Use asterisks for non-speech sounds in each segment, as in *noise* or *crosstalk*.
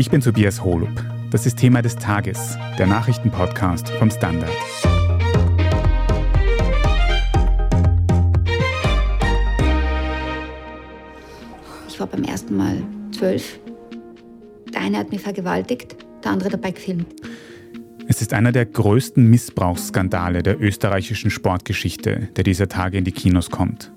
Ich bin Tobias Holub. Das ist Thema des Tages, der Nachrichtenpodcast vom Standard. Ich war beim ersten Mal zwölf. Der eine hat mich vergewaltigt, der andere dabei gefilmt. Es ist einer der größten Missbrauchsskandale der österreichischen Sportgeschichte, der dieser Tage in die Kinos kommt.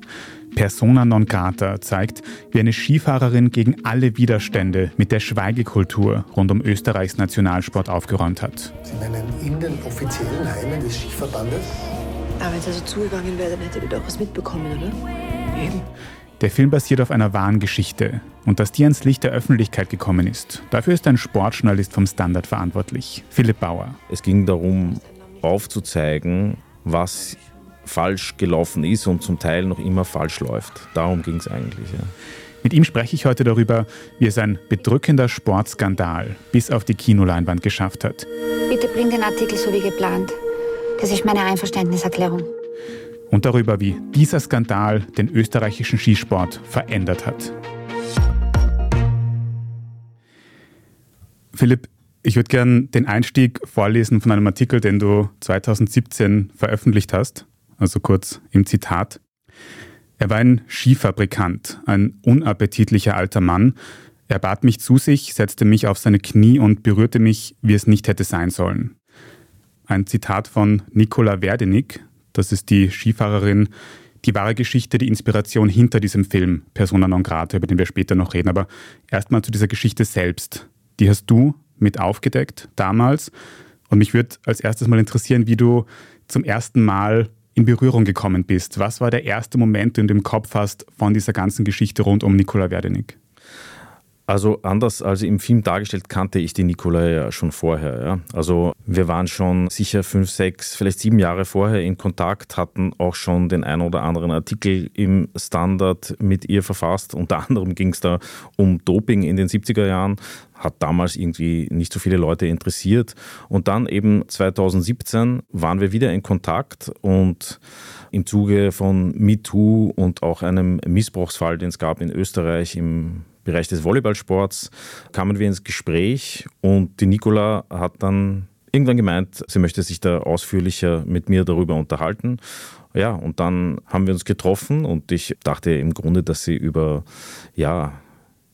Persona non grata zeigt, wie eine Skifahrerin gegen alle Widerstände mit der Schweigekultur rund um Österreichs Nationalsport aufgeräumt hat. Sie meinen in den offiziellen Heimen des Skiverbandes? Aber wenn es also zugegangen wäre, dann hättet ihr doch was mitbekommen, oder? Eben. Der Film basiert auf einer wahren Geschichte. Und dass die ans Licht der Öffentlichkeit gekommen ist, dafür ist ein Sportjournalist vom Standard verantwortlich, Philipp Bauer. Es ging darum, aufzuzeigen, was falsch gelaufen ist und zum Teil noch immer falsch läuft. Darum ging es eigentlich. Ja. Mit ihm spreche ich heute darüber, wie es ein bedrückender Sportskandal bis auf die Kinoleinwand geschafft hat. Bitte bring den Artikel so wie geplant. Das ist meine Einverständniserklärung. Und darüber, wie dieser Skandal den österreichischen Skisport verändert hat. Philipp, ich würde gerne den Einstieg vorlesen von einem Artikel, den du 2017 veröffentlicht hast also kurz im Zitat. Er war ein Skifabrikant, ein unappetitlicher alter Mann. Er bat mich zu sich, setzte mich auf seine Knie und berührte mich, wie es nicht hätte sein sollen. Ein Zitat von Nicola Werdenig, das ist die Skifahrerin, die wahre Geschichte, die Inspiration hinter diesem Film Persona non grata, über den wir später noch reden. Aber erstmal zu dieser Geschichte selbst. Die hast du mit aufgedeckt damals. Und mich würde als erstes mal interessieren, wie du zum ersten Mal in Berührung gekommen bist. Was war der erste Moment, den du im Kopf hast von dieser ganzen Geschichte rund um Nikola Werdenig? Also anders als im Film dargestellt, kannte ich die Nikola ja schon vorher. Ja. Also wir waren schon sicher fünf, sechs, vielleicht sieben Jahre vorher in Kontakt, hatten auch schon den einen oder anderen Artikel im Standard mit ihr verfasst. Unter *laughs* anderem ging es da um Doping in den 70er Jahren hat damals irgendwie nicht so viele Leute interessiert. Und dann eben 2017 waren wir wieder in Kontakt und im Zuge von MeToo und auch einem Missbrauchsfall, den es gab in Österreich im Bereich des Volleyballsports, kamen wir ins Gespräch und die Nicola hat dann irgendwann gemeint, sie möchte sich da ausführlicher mit mir darüber unterhalten. Ja, und dann haben wir uns getroffen und ich dachte im Grunde, dass sie über, ja,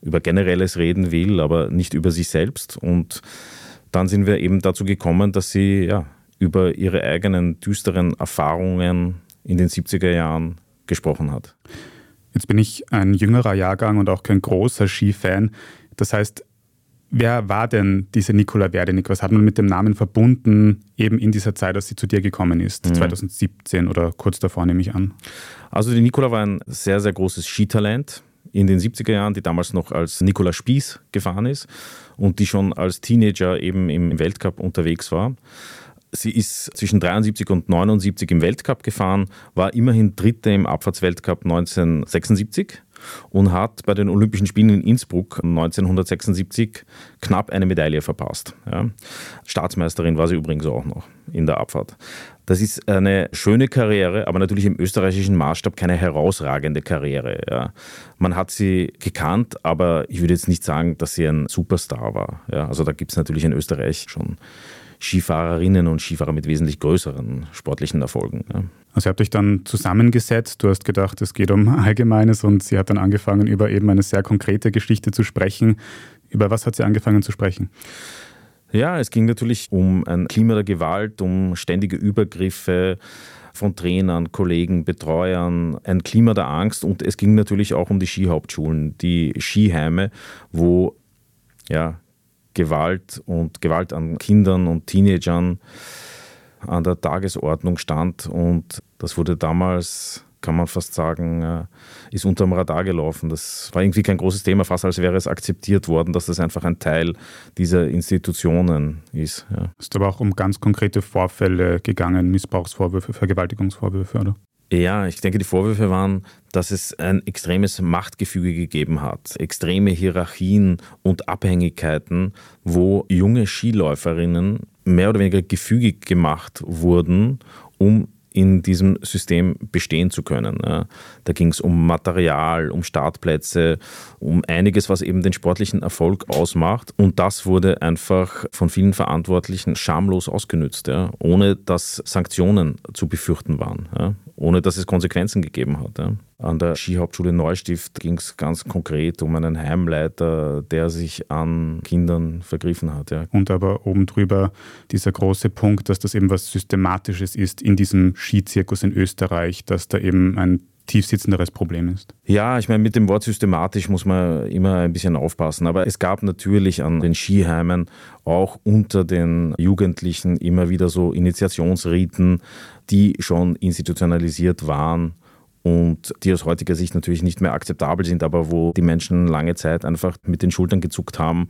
über Generelles reden will, aber nicht über sich selbst. Und dann sind wir eben dazu gekommen, dass sie ja, über ihre eigenen düsteren Erfahrungen in den 70er Jahren gesprochen hat. Jetzt bin ich ein jüngerer Jahrgang und auch kein großer Skifan. Das heißt, wer war denn diese Nicola Werdenig? Was hat man mit dem Namen verbunden, eben in dieser Zeit, als sie zu dir gekommen ist, mhm. 2017 oder kurz davor, nehme ich an? Also die Nicola war ein sehr, sehr großes Skitalent in den 70er Jahren, die damals noch als Nicola Spieß gefahren ist und die schon als Teenager eben im Weltcup unterwegs war. Sie ist zwischen 73 und 79 im Weltcup gefahren, war immerhin Dritte im Abfahrtsweltcup 1976 und hat bei den Olympischen Spielen in Innsbruck 1976 knapp eine Medaille verpasst. Ja. Staatsmeisterin war sie übrigens auch noch in der Abfahrt. Das ist eine schöne Karriere, aber natürlich im österreichischen Maßstab keine herausragende Karriere. Ja. Man hat sie gekannt, aber ich würde jetzt nicht sagen, dass sie ein Superstar war. Ja. Also da gibt es natürlich in Österreich schon Skifahrerinnen und Skifahrer mit wesentlich größeren sportlichen Erfolgen. Ja. Also ihr habt euch dann zusammengesetzt, du hast gedacht, es geht um *laughs* Allgemeines und sie hat dann angefangen, über eben eine sehr konkrete Geschichte zu sprechen. Über was hat sie angefangen zu sprechen? Ja, es ging natürlich um ein Klima der Gewalt, um ständige Übergriffe von Trainern, Kollegen, Betreuern, ein Klima der Angst und es ging natürlich auch um die Skihauptschulen, die Skiheime, wo ja, Gewalt und Gewalt an Kindern und Teenagern an der Tagesordnung stand. Und das wurde damals, kann man fast sagen, äh, ist unterm Radar gelaufen. Das war irgendwie kein großes Thema, fast als wäre es akzeptiert worden, dass das einfach ein Teil dieser Institutionen ist. Ja. Ist aber auch um ganz konkrete Vorfälle gegangen, Missbrauchsvorwürfe, Vergewaltigungsvorwürfe, oder? Ja, ich denke, die Vorwürfe waren, dass es ein extremes Machtgefüge gegeben hat, extreme Hierarchien und Abhängigkeiten, wo junge Skiläuferinnen mehr oder weniger gefügig gemacht wurden, um in diesem System bestehen zu können. Da ging es um Material, um Startplätze, um einiges, was eben den sportlichen Erfolg ausmacht. Und das wurde einfach von vielen Verantwortlichen schamlos ausgenützt, ohne dass Sanktionen zu befürchten waren, ohne dass es Konsequenzen gegeben hat. An der Skihauptschule Neustift ging es ganz konkret um einen Heimleiter, der sich an Kindern vergriffen hat. Ja. Und aber oben drüber dieser große Punkt, dass das eben was Systematisches ist in diesem Skizirkus in Österreich, dass da eben ein tiefsitzenderes Problem ist. Ja, ich meine, mit dem Wort systematisch muss man immer ein bisschen aufpassen. Aber es gab natürlich an den Skiheimen auch unter den Jugendlichen immer wieder so Initiationsriten, die schon institutionalisiert waren und die aus heutiger Sicht natürlich nicht mehr akzeptabel sind, aber wo die Menschen lange Zeit einfach mit den Schultern gezuckt haben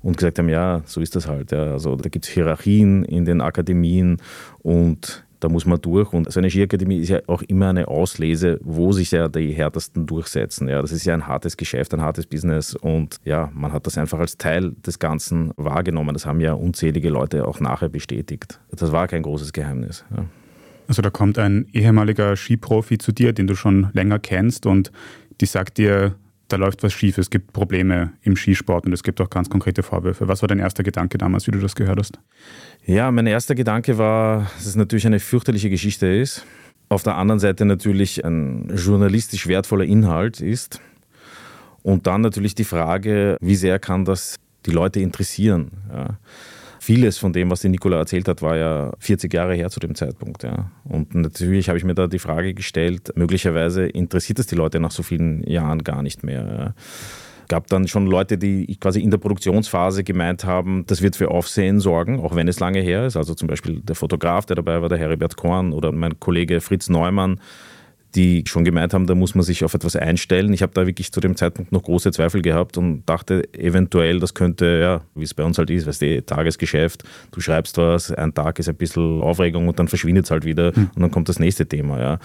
und gesagt haben, ja, so ist das halt. Ja. Also da gibt es Hierarchien in den Akademien und da muss man durch. Und so eine Skiakademie ist ja auch immer eine Auslese, wo sich ja die härtesten durchsetzen. Ja, das ist ja ein hartes Geschäft, ein hartes Business und ja, man hat das einfach als Teil des Ganzen wahrgenommen. Das haben ja unzählige Leute auch nachher bestätigt. Das war kein großes Geheimnis. Ja. Also da kommt ein ehemaliger Skiprofi zu dir, den du schon länger kennst und die sagt dir, da läuft was schief, es gibt Probleme im Skisport und es gibt auch ganz konkrete Vorwürfe. Was war dein erster Gedanke damals, wie du das gehört hast? Ja, mein erster Gedanke war, dass es natürlich eine fürchterliche Geschichte ist. Auf der anderen Seite natürlich ein journalistisch wertvoller Inhalt ist. Und dann natürlich die Frage, wie sehr kann das die Leute interessieren? Ja vieles von dem, was die Nicola erzählt hat, war ja 40 Jahre her zu dem Zeitpunkt. Ja. Und natürlich habe ich mir da die Frage gestellt, möglicherweise interessiert es die Leute nach so vielen Jahren gar nicht mehr. Ja gab dann schon Leute, die quasi in der Produktionsphase gemeint haben, das wird für Aufsehen sorgen, auch wenn es lange her ist. Also zum Beispiel der Fotograf, der dabei war, der Heribert Korn oder mein Kollege Fritz Neumann, die schon gemeint haben, da muss man sich auf etwas einstellen. Ich habe da wirklich zu dem Zeitpunkt noch große Zweifel gehabt und dachte eventuell, das könnte, ja, wie es bei uns halt ist, weißt du, Tagesgeschäft, du schreibst was, ein Tag ist ein bisschen Aufregung und dann verschwindet es halt wieder hm. und dann kommt das nächste Thema, ja.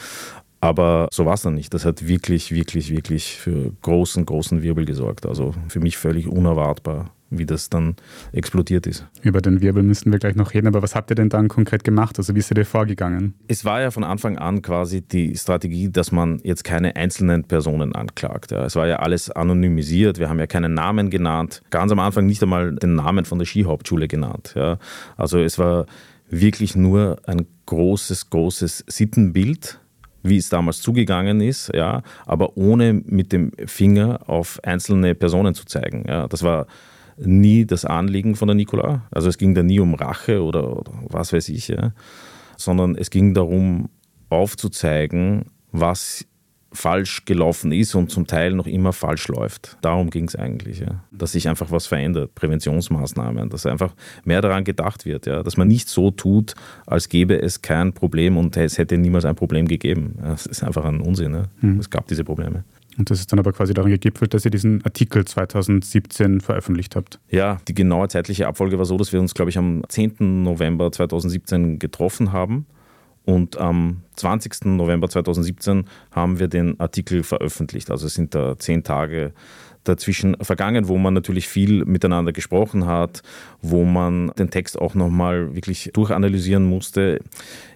Aber so war es dann nicht. Das hat wirklich, wirklich, wirklich für großen, großen Wirbel gesorgt. Also für mich völlig unerwartbar wie das dann explodiert ist. Über den Wirbel müssen wir gleich noch reden, aber was habt ihr denn dann konkret gemacht? Also wie seid ihr vorgegangen? Es war ja von Anfang an quasi die Strategie, dass man jetzt keine einzelnen Personen anklagt. Es war ja alles anonymisiert, wir haben ja keinen Namen genannt, ganz am Anfang nicht einmal den Namen von der Skihauptschule genannt. Also es war wirklich nur ein großes, großes Sittenbild, wie es damals zugegangen ist, ja, aber ohne mit dem Finger auf einzelne Personen zu zeigen. Ja. Das war nie das Anliegen von der Nikola. Also es ging da nie um Rache oder, oder was weiß ich, ja. sondern es ging darum, aufzuzeigen, was falsch gelaufen ist und zum Teil noch immer falsch läuft. Darum ging es eigentlich, ja. dass sich einfach was verändert, Präventionsmaßnahmen, dass einfach mehr daran gedacht wird, ja. dass man nicht so tut, als gäbe es kein Problem und es hätte niemals ein Problem gegeben. Das ist einfach ein Unsinn. Ja. Mhm. Es gab diese Probleme. Und das ist dann aber quasi daran gegipfelt, dass ihr diesen Artikel 2017 veröffentlicht habt. Ja, die genaue zeitliche Abfolge war so, dass wir uns, glaube ich, am 10. November 2017 getroffen haben. Und am 20. November 2017 haben wir den Artikel veröffentlicht. Also es sind da zehn Tage dazwischen vergangen, wo man natürlich viel miteinander gesprochen hat, wo man den Text auch nochmal wirklich durchanalysieren musste.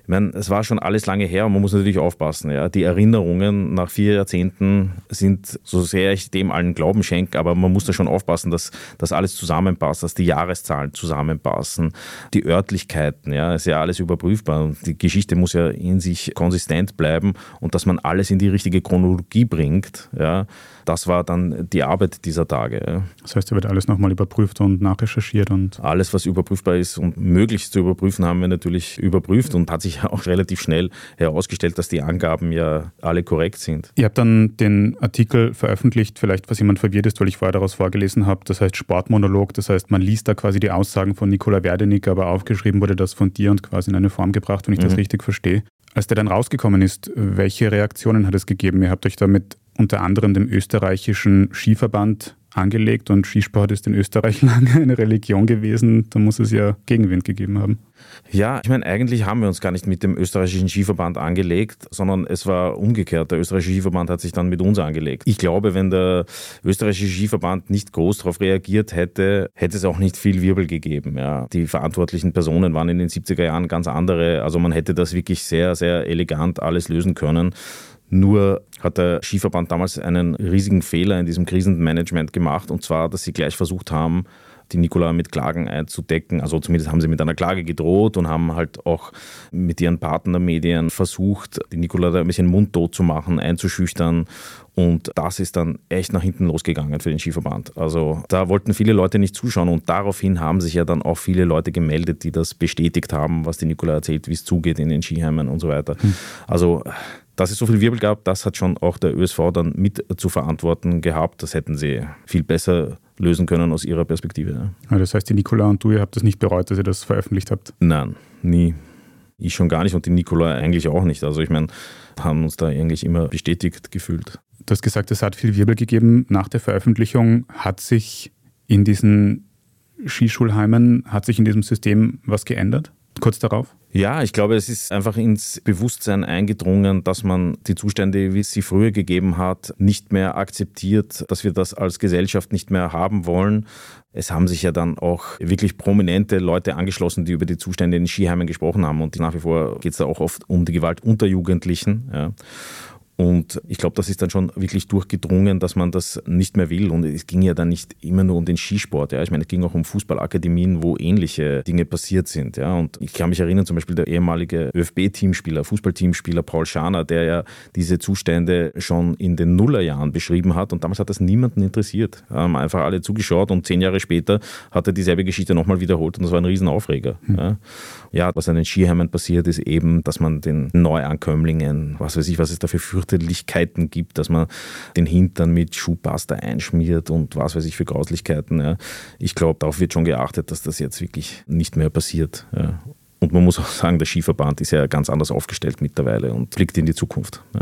Ich meine, es war schon alles lange her und man muss natürlich aufpassen. Ja. Die Erinnerungen nach vier Jahrzehnten sind, so sehr ich dem allen Glauben schenke, aber man muss da schon aufpassen, dass das alles zusammenpasst, dass die Jahreszahlen zusammenpassen, die Örtlichkeiten, ja, ist ja alles überprüfbar. Und die Geschichte muss ja in sich konsistent bleiben und dass man alles in die richtige Chronologie bringt. Ja das war dann die Arbeit dieser Tage. Das heißt, da wird alles nochmal überprüft und nachrecherchiert und. Alles, was überprüfbar ist und möglich zu überprüfen, haben wir natürlich überprüft und hat sich auch relativ schnell herausgestellt, dass die Angaben ja alle korrekt sind. Ihr habt dann den Artikel veröffentlicht, vielleicht was jemand verwirrt ist, weil ich vorher daraus vorgelesen habe. Das heißt Sportmonolog, das heißt, man liest da quasi die Aussagen von Nikola Werdenig, aber aufgeschrieben wurde das von dir und quasi in eine Form gebracht, wenn ich mhm. das richtig verstehe. Als der dann rausgekommen ist, welche Reaktionen hat es gegeben? Ihr habt euch damit unter anderem dem österreichischen Skiverband angelegt und Skisport ist in Österreich *laughs* lange eine Religion gewesen. Da muss es ja Gegenwind gegeben haben. Ja, ich meine, eigentlich haben wir uns gar nicht mit dem österreichischen Skiverband angelegt, sondern es war umgekehrt. Der österreichische Skiverband hat sich dann mit uns angelegt. Ich glaube, wenn der österreichische Skiverband nicht groß darauf reagiert hätte, hätte es auch nicht viel Wirbel gegeben. Ja. Die verantwortlichen Personen waren in den 70er Jahren ganz andere. Also man hätte das wirklich sehr, sehr elegant alles lösen können. Nur hat der Skiverband damals einen riesigen Fehler in diesem Krisenmanagement gemacht, und zwar, dass sie gleich versucht haben, die Nikola mit Klagen einzudecken. Also zumindest haben sie mit einer Klage gedroht und haben halt auch mit ihren Partnermedien versucht, die Nikola da ein bisschen mundtot zu machen, einzuschüchtern. Und das ist dann echt nach hinten losgegangen für den Skiverband. Also da wollten viele Leute nicht zuschauen und daraufhin haben sich ja dann auch viele Leute gemeldet, die das bestätigt haben, was die Nikola erzählt, wie es zugeht in den Skiheimen und so weiter. Hm. Also dass es so viel Wirbel gab, das hat schon auch der ÖSV dann mit zu verantworten gehabt. Das hätten sie viel besser lösen können aus ihrer Perspektive. Ja. Das heißt, die Nikola und du, ihr habt das nicht bereut, dass ihr das veröffentlicht habt? Nein, nie. Ich schon gar nicht und die Nikola eigentlich auch nicht. Also ich meine, haben uns da eigentlich immer bestätigt gefühlt. Du hast gesagt, es hat viel Wirbel gegeben. Nach der Veröffentlichung hat sich in diesen Skischulheimen, hat sich in diesem System was geändert? Kurz darauf? Ja, ich glaube, es ist einfach ins Bewusstsein eingedrungen, dass man die Zustände, wie es sie früher gegeben hat, nicht mehr akzeptiert, dass wir das als Gesellschaft nicht mehr haben wollen. Es haben sich ja dann auch wirklich prominente Leute angeschlossen, die über die Zustände in Skiheimen gesprochen haben. Und nach wie vor geht es da auch oft um die Gewalt unter Jugendlichen. Ja. Und ich glaube, das ist dann schon wirklich durchgedrungen, dass man das nicht mehr will. Und es ging ja dann nicht immer nur um den Skisport. Ja. Ich meine, es ging auch um Fußballakademien, wo ähnliche Dinge passiert sind. Ja. Und ich kann mich erinnern, zum Beispiel der ehemalige ÖFB-Teamspieler, Fußballteamspieler Paul Schaner, der ja diese Zustände schon in den Nullerjahren beschrieben hat. Und damals hat das niemanden interessiert. Haben einfach alle zugeschaut und zehn Jahre später hat er dieselbe Geschichte nochmal wiederholt und das war ein Riesenaufreger. Mhm. Ja. ja, was an den Skiheimen passiert, ist eben, dass man den Neuankömmlingen, was weiß ich, was es dafür führt, Fürchterlichkeiten gibt, dass man den Hintern mit Schuhpasta einschmiert und was weiß ich für Grauslichkeiten. Ja. Ich glaube, darauf wird schon geachtet, dass das jetzt wirklich nicht mehr passiert. Ja. Und man muss auch sagen, der Skiverband ist ja ganz anders aufgestellt mittlerweile und blickt in die Zukunft. Ja.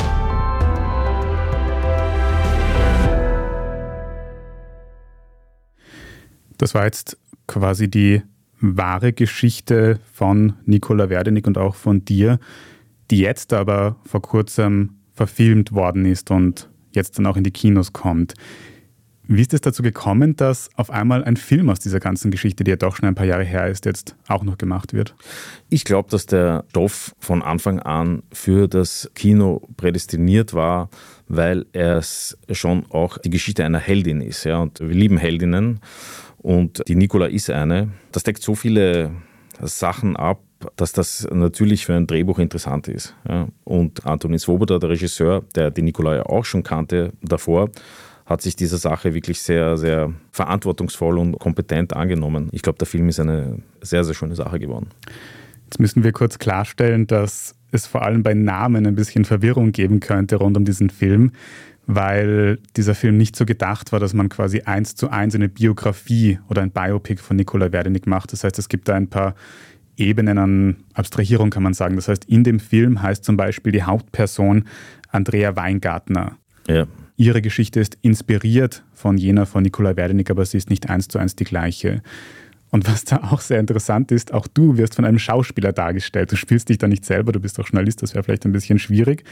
Das war jetzt quasi die wahre Geschichte von Nikola Werdenig und auch von dir, die jetzt aber vor kurzem verfilmt worden ist und jetzt dann auch in die Kinos kommt. Wie ist es dazu gekommen, dass auf einmal ein Film aus dieser ganzen Geschichte, die ja doch schon ein paar Jahre her ist, jetzt auch noch gemacht wird? Ich glaube, dass der Stoff von Anfang an für das Kino prädestiniert war, weil es schon auch die Geschichte einer Heldin ist. Ja? Und wir lieben Heldinnen. Und die Nikola ist eine. Das deckt so viele Sachen ab, dass das natürlich für ein Drehbuch interessant ist. Und Antonin Svoboda, der Regisseur, der die Nikola ja auch schon kannte davor, hat sich dieser Sache wirklich sehr, sehr verantwortungsvoll und kompetent angenommen. Ich glaube, der Film ist eine sehr, sehr schöne Sache geworden. Jetzt müssen wir kurz klarstellen, dass es vor allem bei Namen ein bisschen Verwirrung geben könnte rund um diesen Film weil dieser Film nicht so gedacht war, dass man quasi eins zu eins eine Biografie oder ein Biopic von Nikola Werdenig macht. Das heißt, es gibt da ein paar Ebenen an Abstrahierung, kann man sagen. Das heißt, in dem Film heißt zum Beispiel die Hauptperson Andrea Weingartner. Ja. ihre Geschichte ist inspiriert von jener von Nikolai Werdenig, aber sie ist nicht eins zu eins die gleiche. Und was da auch sehr interessant ist, auch du wirst von einem Schauspieler dargestellt. Du spielst dich da nicht selber, du bist auch Journalist, das wäre vielleicht ein bisschen schwierig,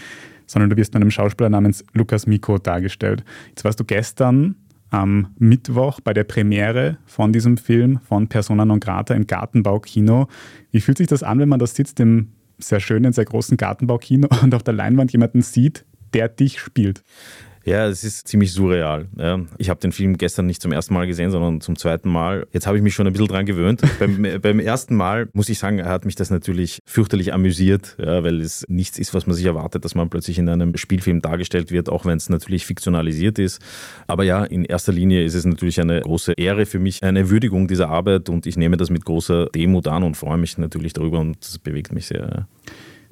sondern du wirst von einem Schauspieler namens Lukas Miko dargestellt. Jetzt warst du gestern am Mittwoch bei der Premiere von diesem Film von Persona non grata im Gartenbaukino. Wie fühlt sich das an, wenn man da sitzt im sehr schönen, sehr großen Gartenbaukino *laughs* und auf der Leinwand jemanden sieht, der dich spielt? Ja, es ist ziemlich surreal. Ich habe den Film gestern nicht zum ersten Mal gesehen, sondern zum zweiten Mal. Jetzt habe ich mich schon ein bisschen dran gewöhnt. *laughs* beim, beim, ersten Mal muss ich sagen, hat mich das natürlich fürchterlich amüsiert, ja, weil es nichts ist, was man sich erwartet, dass man plötzlich in einem Spielfilm dargestellt wird, auch wenn es natürlich fiktionalisiert ist. Aber ja, in erster Linie ist es natürlich eine große Ehre für mich, eine Würdigung dieser Arbeit und ich nehme das mit großer Demut an und freue mich natürlich darüber und das bewegt mich sehr. Ja.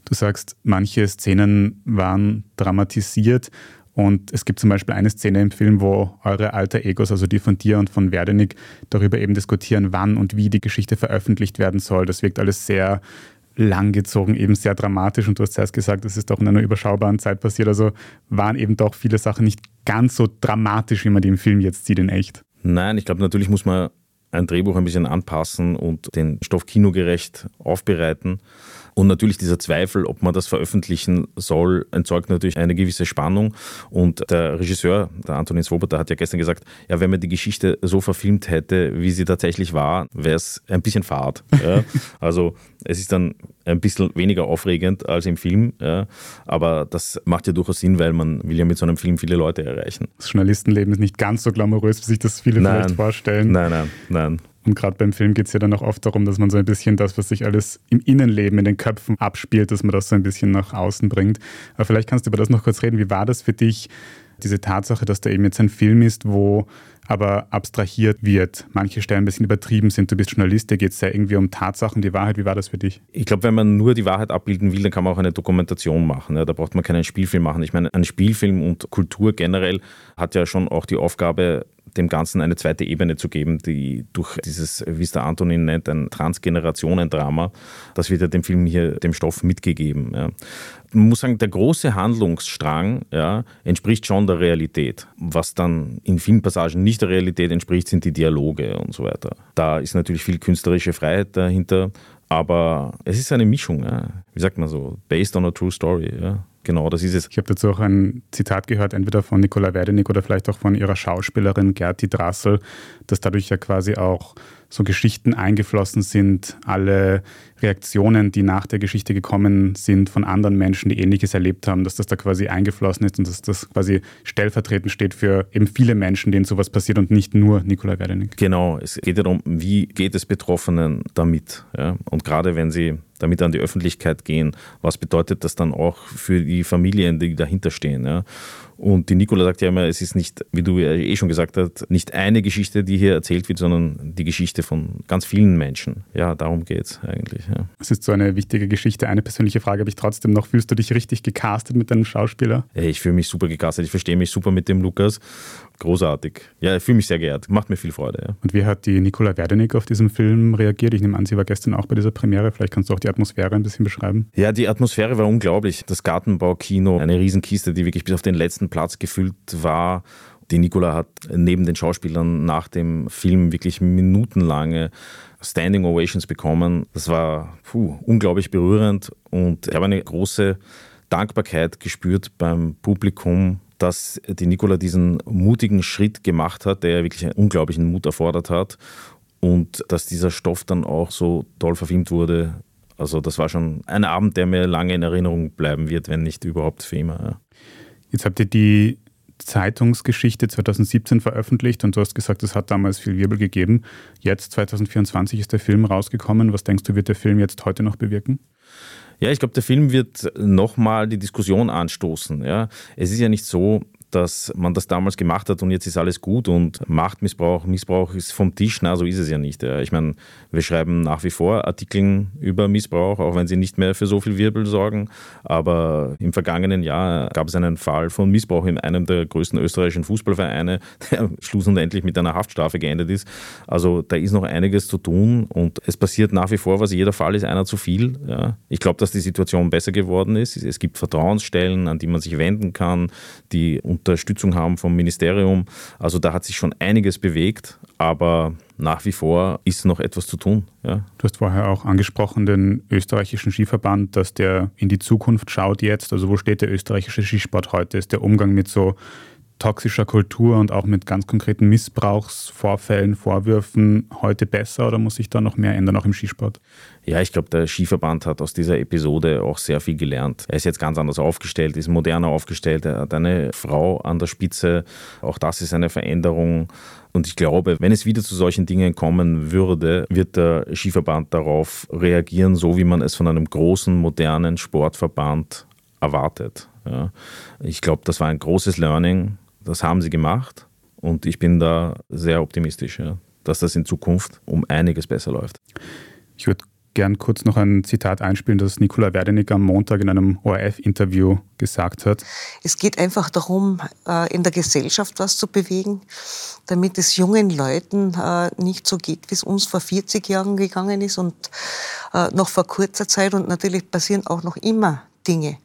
Du sagst, manche Szenen waren dramatisiert. Und es gibt zum Beispiel eine Szene im Film, wo eure alter Egos, also die von dir und von Werdenig, darüber eben diskutieren, wann und wie die Geschichte veröffentlicht werden soll. Das wirkt alles sehr langgezogen, eben sehr dramatisch. Und du hast zuerst gesagt, das ist doch in einer überschaubaren Zeit passiert. Also waren eben doch viele Sachen nicht ganz so dramatisch, wie man die im Film jetzt sieht in echt. Nein, ich glaube, natürlich muss man ein Drehbuch ein bisschen anpassen und den Stoff kinogerecht aufbereiten. Und natürlich dieser Zweifel, ob man das veröffentlichen soll, entzeugt natürlich eine gewisse Spannung. Und der Regisseur, der Antonin Swoboda, hat ja gestern gesagt, ja, wenn man die Geschichte so verfilmt hätte, wie sie tatsächlich war, wäre es ein bisschen fad. Ja. *laughs* Also es ist dann ein bisschen weniger aufregend als im Film, ja. aber das macht ja durchaus Sinn, weil man will ja mit so einem Film viele Leute erreichen. Das Journalistenleben ist nicht ganz so glamourös, wie sich das viele nein. vielleicht vorstellen. Nein, nein, nein. Und gerade beim Film geht es ja dann auch oft darum, dass man so ein bisschen das, was sich alles im Innenleben, in den Köpfen abspielt, dass man das so ein bisschen nach außen bringt. Aber vielleicht kannst du über das noch kurz reden. Wie war das für dich, diese Tatsache, dass da eben jetzt ein Film ist, wo aber abstrahiert wird, manche Stellen ein bisschen übertrieben sind. Du bist Journalist, da geht es ja irgendwie um Tatsachen, die Wahrheit. Wie war das für dich? Ich glaube, wenn man nur die Wahrheit abbilden will, dann kann man auch eine Dokumentation machen. Ja, da braucht man keinen Spielfilm machen. Ich meine, ein Spielfilm und Kultur generell hat ja schon auch die Aufgabe, dem Ganzen eine zweite Ebene zu geben, die durch dieses, wie es der Antonin nennt, ein Transgenerationendrama, das wird ja dem Film hier, dem Stoff mitgegeben. Ja. Man muss sagen, der große Handlungsstrang ja, entspricht schon der Realität. Was dann in Filmpassagen nicht der Realität entspricht, sind die Dialoge und so weiter. Da ist natürlich viel künstlerische Freiheit dahinter, aber es ist eine Mischung. Ja. Wie sagt man so? Based on a true story. Ja. Genau, das ist es. Ich habe dazu auch ein Zitat gehört, entweder von Nicola Werdenig oder vielleicht auch von ihrer Schauspielerin Gerti Drassel, dass dadurch ja quasi auch so Geschichten eingeflossen sind, alle Reaktionen, die nach der Geschichte gekommen sind von anderen Menschen, die Ähnliches erlebt haben, dass das da quasi eingeflossen ist und dass das quasi stellvertretend steht für eben viele Menschen, denen sowas passiert und nicht nur Nikolai Werdenig. Genau, es geht darum, wie geht es Betroffenen damit? Ja? Und gerade wenn sie damit an die Öffentlichkeit gehen, was bedeutet das dann auch für die Familien, die dahinter stehen? Ja? Und die Nicola sagt ja immer, es ist nicht, wie du ja eh schon gesagt hast, nicht eine Geschichte, die hier erzählt wird, sondern die Geschichte von ganz vielen Menschen. Ja, darum geht es eigentlich. Ja. Es ist so eine wichtige Geschichte. Eine persönliche Frage habe ich trotzdem noch. Fühlst du dich richtig gecastet mit deinem Schauspieler? Ich fühle mich super gecastet. Ich verstehe mich super mit dem Lukas. Großartig. Ja, ich fühle mich sehr geehrt. Macht mir viel Freude. Ja. Und wie hat die Nicola Werdenig auf diesen Film reagiert? Ich nehme an, sie war gestern auch bei dieser Premiere. Vielleicht kannst du auch die Atmosphäre ein bisschen beschreiben. Ja, die Atmosphäre war unglaublich. Das Gartenbaukino, eine Riesenkiste, die wirklich bis auf den letzten Platz gefüllt war. Die Nicola hat neben den Schauspielern nach dem Film wirklich minutenlange Standing Ovations bekommen. Das war puh, unglaublich berührend und ich habe eine große Dankbarkeit gespürt beim Publikum, dass die Nicola diesen mutigen Schritt gemacht hat, der wirklich einen unglaublichen Mut erfordert hat und dass dieser Stoff dann auch so toll verfilmt wurde. Also das war schon ein Abend, der mir lange in Erinnerung bleiben wird, wenn nicht überhaupt für immer. Jetzt habt ihr die Zeitungsgeschichte 2017 veröffentlicht und du hast gesagt, es hat damals viel Wirbel gegeben. Jetzt, 2024, ist der Film rausgekommen. Was denkst du, wird der Film jetzt heute noch bewirken? Ja, ich glaube, der Film wird nochmal die Diskussion anstoßen. Ja. Es ist ja nicht so, dass man das damals gemacht hat und jetzt ist alles gut und Machtmissbrauch, Missbrauch ist vom Tisch. Na, so ist es ja nicht. Ich meine, wir schreiben nach wie vor Artikel über Missbrauch, auch wenn sie nicht mehr für so viel Wirbel sorgen. Aber im vergangenen Jahr gab es einen Fall von Missbrauch in einem der größten österreichischen Fußballvereine, *laughs* der schlussendlich mit einer Haftstrafe geendet ist. Also da ist noch einiges zu tun und es passiert nach wie vor was. Jeder Fall ist einer zu viel. Ja. Ich glaube, dass die Situation besser geworden ist. Es gibt Vertrauensstellen, an die man sich wenden kann, die Unterstützung haben vom Ministerium. Also da hat sich schon einiges bewegt, aber nach wie vor ist noch etwas zu tun. Ja. Du hast vorher auch angesprochen, den österreichischen Skiverband, dass der in die Zukunft schaut jetzt. Also wo steht der österreichische Skisport heute? Ist der Umgang mit so toxischer Kultur und auch mit ganz konkreten Missbrauchsvorfällen, Vorwürfen heute besser oder muss sich da noch mehr ändern, auch im Skisport? Ja, ich glaube, der Skiverband hat aus dieser Episode auch sehr viel gelernt. Er ist jetzt ganz anders aufgestellt, ist moderner aufgestellt, er hat eine Frau an der Spitze. Auch das ist eine Veränderung. Und ich glaube, wenn es wieder zu solchen Dingen kommen würde, wird der Skiverband darauf reagieren, so wie man es von einem großen, modernen Sportverband erwartet. Ja. Ich glaube, das war ein großes Learning das haben sie gemacht und ich bin da sehr optimistisch, ja, dass das in Zukunft um einiges besser läuft. Ich würde gern kurz noch ein Zitat einspielen, das Nikola Werdenig am Montag in einem ORF-Interview gesagt hat. Es geht einfach darum, äh, in der Gesellschaft was zu bewegen, damit es jungen Leuten äh, nicht so geht, wie es uns vor 40 Jahren gegangen ist und äh, noch vor kurzer Zeit. Und natürlich passieren auch noch immer Dinge.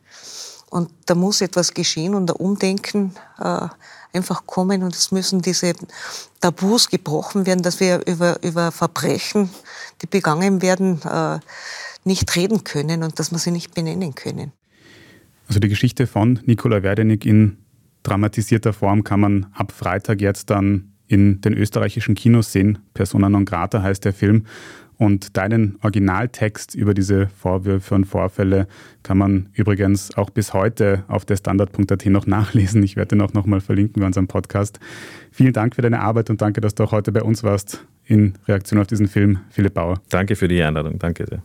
Und da muss etwas geschehen und ein Umdenken äh, einfach kommen und es müssen diese Tabus gebrochen werden, dass wir über, über Verbrechen, die begangen werden, äh, nicht reden können und dass wir sie nicht benennen können. Also die Geschichte von Nikola Werdenig in dramatisierter Form kann man ab Freitag jetzt dann in den österreichischen Kinos sehen. Persona non grata heißt der Film. Und deinen Originaltext über diese Vorwürfe und Vorfälle kann man übrigens auch bis heute auf der Standard.at noch nachlesen. Ich werde den auch nochmal verlinken bei unserem Podcast. Vielen Dank für deine Arbeit und danke, dass du auch heute bei uns warst in Reaktion auf diesen Film, Philipp Bauer. Danke für die Einladung. Danke sehr.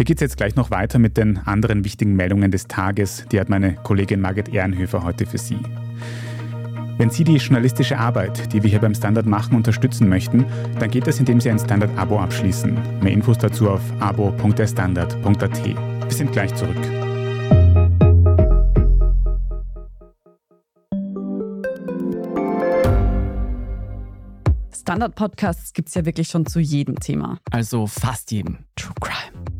Hier geht es jetzt gleich noch weiter mit den anderen wichtigen Meldungen des Tages. Die hat meine Kollegin Margit Ehrenhöfer heute für Sie. Wenn Sie die journalistische Arbeit, die wir hier beim Standard machen, unterstützen möchten, dann geht das, indem Sie ein Standard-Abo abschließen. Mehr Infos dazu auf abo.derstandard.at. Wir sind gleich zurück. Standard-Podcasts gibt es ja wirklich schon zu jedem Thema. Also fast jedem. True Crime.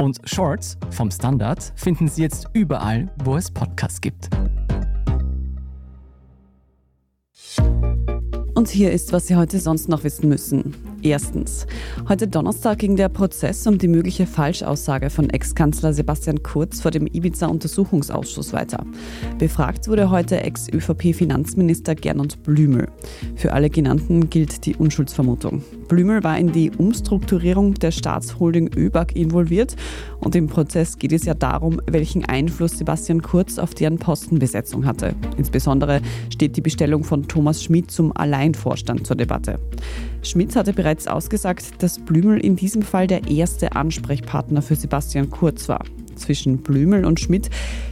Und Shorts vom Standard finden Sie jetzt überall, wo es Podcasts gibt. Und hier ist, was Sie heute sonst noch wissen müssen. Erstens. Heute Donnerstag ging der Prozess um die mögliche Falschaussage von Ex-Kanzler Sebastian Kurz vor dem Ibiza-Untersuchungsausschuss weiter. Befragt wurde heute Ex-ÖVP-Finanzminister Gernot Blümel. Für alle genannten gilt die Unschuldsvermutung. Blümel war in die Umstrukturierung der Staatsholding ÖBAG involviert und im Prozess geht es ja darum, welchen Einfluss Sebastian Kurz auf deren Postenbesetzung hatte. Insbesondere steht die Bestellung von Thomas Schmidt zum Alleinvorstand zur Debatte. Schmidt hatte bereits ausgesagt, dass Blümel in diesem Fall der erste Ansprechpartner für Sebastian Kurz war. Zwischen Blümel und Schmidt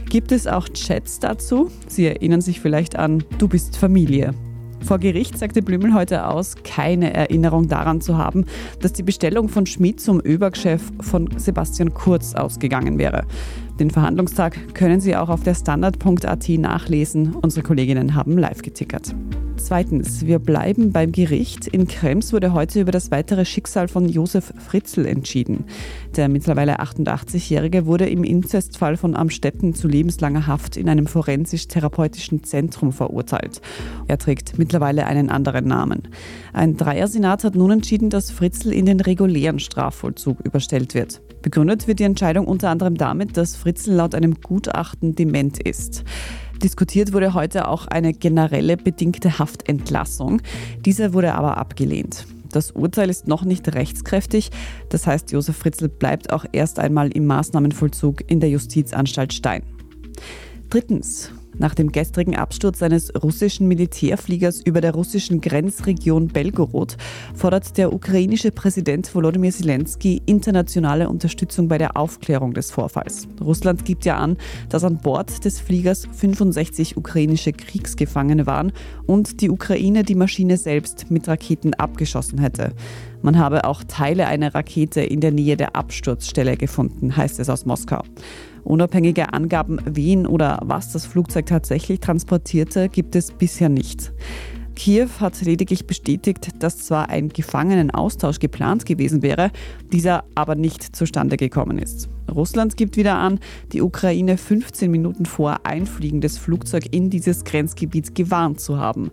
gibt es auch Chats dazu. Sie erinnern sich vielleicht an Du bist Familie. Vor Gericht sagte Blümel heute aus, keine Erinnerung daran zu haben, dass die Bestellung von Schmidt zum ÖBAG-Chef von Sebastian Kurz ausgegangen wäre. Den Verhandlungstag können Sie auch auf der Standard.at nachlesen. Unsere Kolleginnen haben live getickert. Zweitens, wir bleiben beim Gericht. In Krems wurde heute über das weitere Schicksal von Josef Fritzl entschieden. Der mittlerweile 88-Jährige wurde im Inzestfall von Amstetten zu lebenslanger Haft in einem forensisch-therapeutischen Zentrum verurteilt. Er trägt mittlerweile einen anderen Namen. Ein Dreiersenat hat nun entschieden, dass Fritzl in den regulären Strafvollzug überstellt wird. Begründet wird die Entscheidung unter anderem damit, dass Fritzl laut einem Gutachten dement ist. Diskutiert wurde heute auch eine generelle bedingte Haftentlassung. Diese wurde aber abgelehnt. Das Urteil ist noch nicht rechtskräftig. Das heißt, Josef Fritzl bleibt auch erst einmal im Maßnahmenvollzug in der Justizanstalt Stein. Drittens. Nach dem gestrigen Absturz eines russischen Militärfliegers über der russischen Grenzregion Belgorod fordert der ukrainische Präsident Volodymyr Zelensky internationale Unterstützung bei der Aufklärung des Vorfalls. Russland gibt ja an, dass an Bord des Fliegers 65 ukrainische Kriegsgefangene waren und die Ukraine die Maschine selbst mit Raketen abgeschossen hätte. Man habe auch Teile einer Rakete in der Nähe der Absturzstelle gefunden, heißt es aus Moskau. Unabhängige Angaben, wen oder was das Flugzeug tatsächlich transportierte, gibt es bisher nicht. Kiew hat lediglich bestätigt, dass zwar ein Gefangenenaustausch geplant gewesen wäre, dieser aber nicht zustande gekommen ist. Russland gibt wieder an, die Ukraine 15 Minuten vor Einfliegen des Flugzeugs in dieses Grenzgebiet gewarnt zu haben.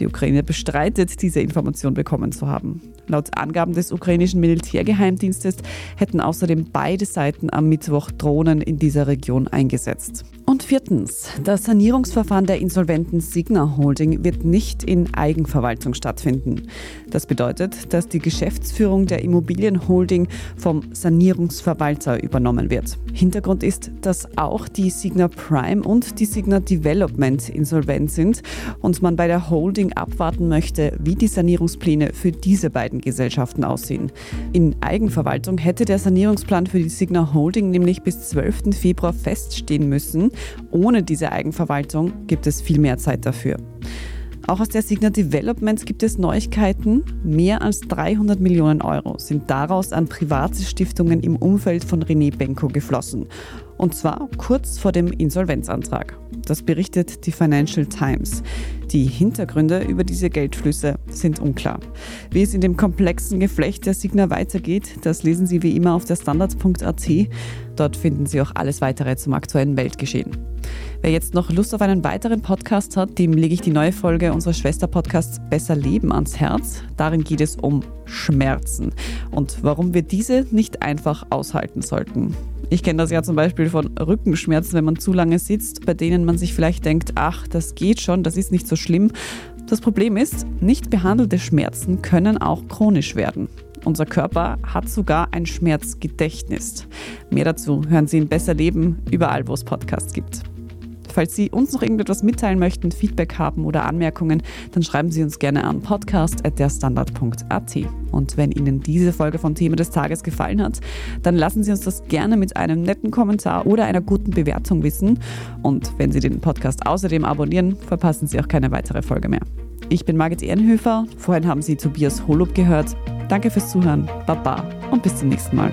Die Ukraine bestreitet, diese Information bekommen zu haben. Laut Angaben des ukrainischen Militärgeheimdienstes hätten außerdem beide Seiten am Mittwoch Drohnen in dieser Region eingesetzt. Und viertens, das Sanierungsverfahren der insolventen Signa Holding wird nicht in Eigenverwaltung stattfinden. Das bedeutet, dass die Geschäftsführung der Immobilienholding vom Sanierungsverwalter übernommen wird. Hintergrund ist, dass auch die Signa Prime und die Signa Development insolvent sind und man bei der Holding abwarten möchte, wie die Sanierungspläne für diese beiden Gesellschaften aussehen. In Eigenverwaltung hätte der Sanierungsplan für die Signa Holding nämlich bis 12. Februar feststehen müssen. Ohne diese Eigenverwaltung gibt es viel mehr Zeit dafür. Auch aus der Signa Developments gibt es Neuigkeiten. Mehr als 300 Millionen Euro sind daraus an private Stiftungen im Umfeld von René Benko geflossen. Und zwar kurz vor dem Insolvenzantrag. Das berichtet die Financial Times. Die Hintergründe über diese Geldflüsse sind unklar. Wie es in dem komplexen Geflecht der Signa weitergeht, das lesen Sie wie immer auf der Standard.at. Dort finden Sie auch alles weitere zum aktuellen Weltgeschehen. Wer jetzt noch Lust auf einen weiteren Podcast hat, dem lege ich die neue Folge unseres Schwesterpodcasts Besser Leben ans Herz. Darin geht es um Schmerzen und warum wir diese nicht einfach aushalten sollten. Ich kenne das ja zum Beispiel von Rückenschmerzen, wenn man zu lange sitzt, bei denen man sich vielleicht denkt, ach, das geht schon, das ist nicht so schlimm. Das Problem ist, nicht behandelte Schmerzen können auch chronisch werden. Unser Körper hat sogar ein Schmerzgedächtnis. Mehr dazu hören Sie in Besser Leben überall, wo es Podcasts gibt. Falls Sie uns noch irgendetwas mitteilen möchten, Feedback haben oder Anmerkungen, dann schreiben Sie uns gerne an podcast.derstandard.at. Und wenn Ihnen diese Folge vom Thema des Tages gefallen hat, dann lassen Sie uns das gerne mit einem netten Kommentar oder einer guten Bewertung wissen. Und wenn Sie den Podcast außerdem abonnieren, verpassen Sie auch keine weitere Folge mehr. Ich bin Margit Ehrenhöfer. Vorhin haben Sie Tobias Holub gehört. Danke fürs Zuhören. Baba und bis zum nächsten Mal.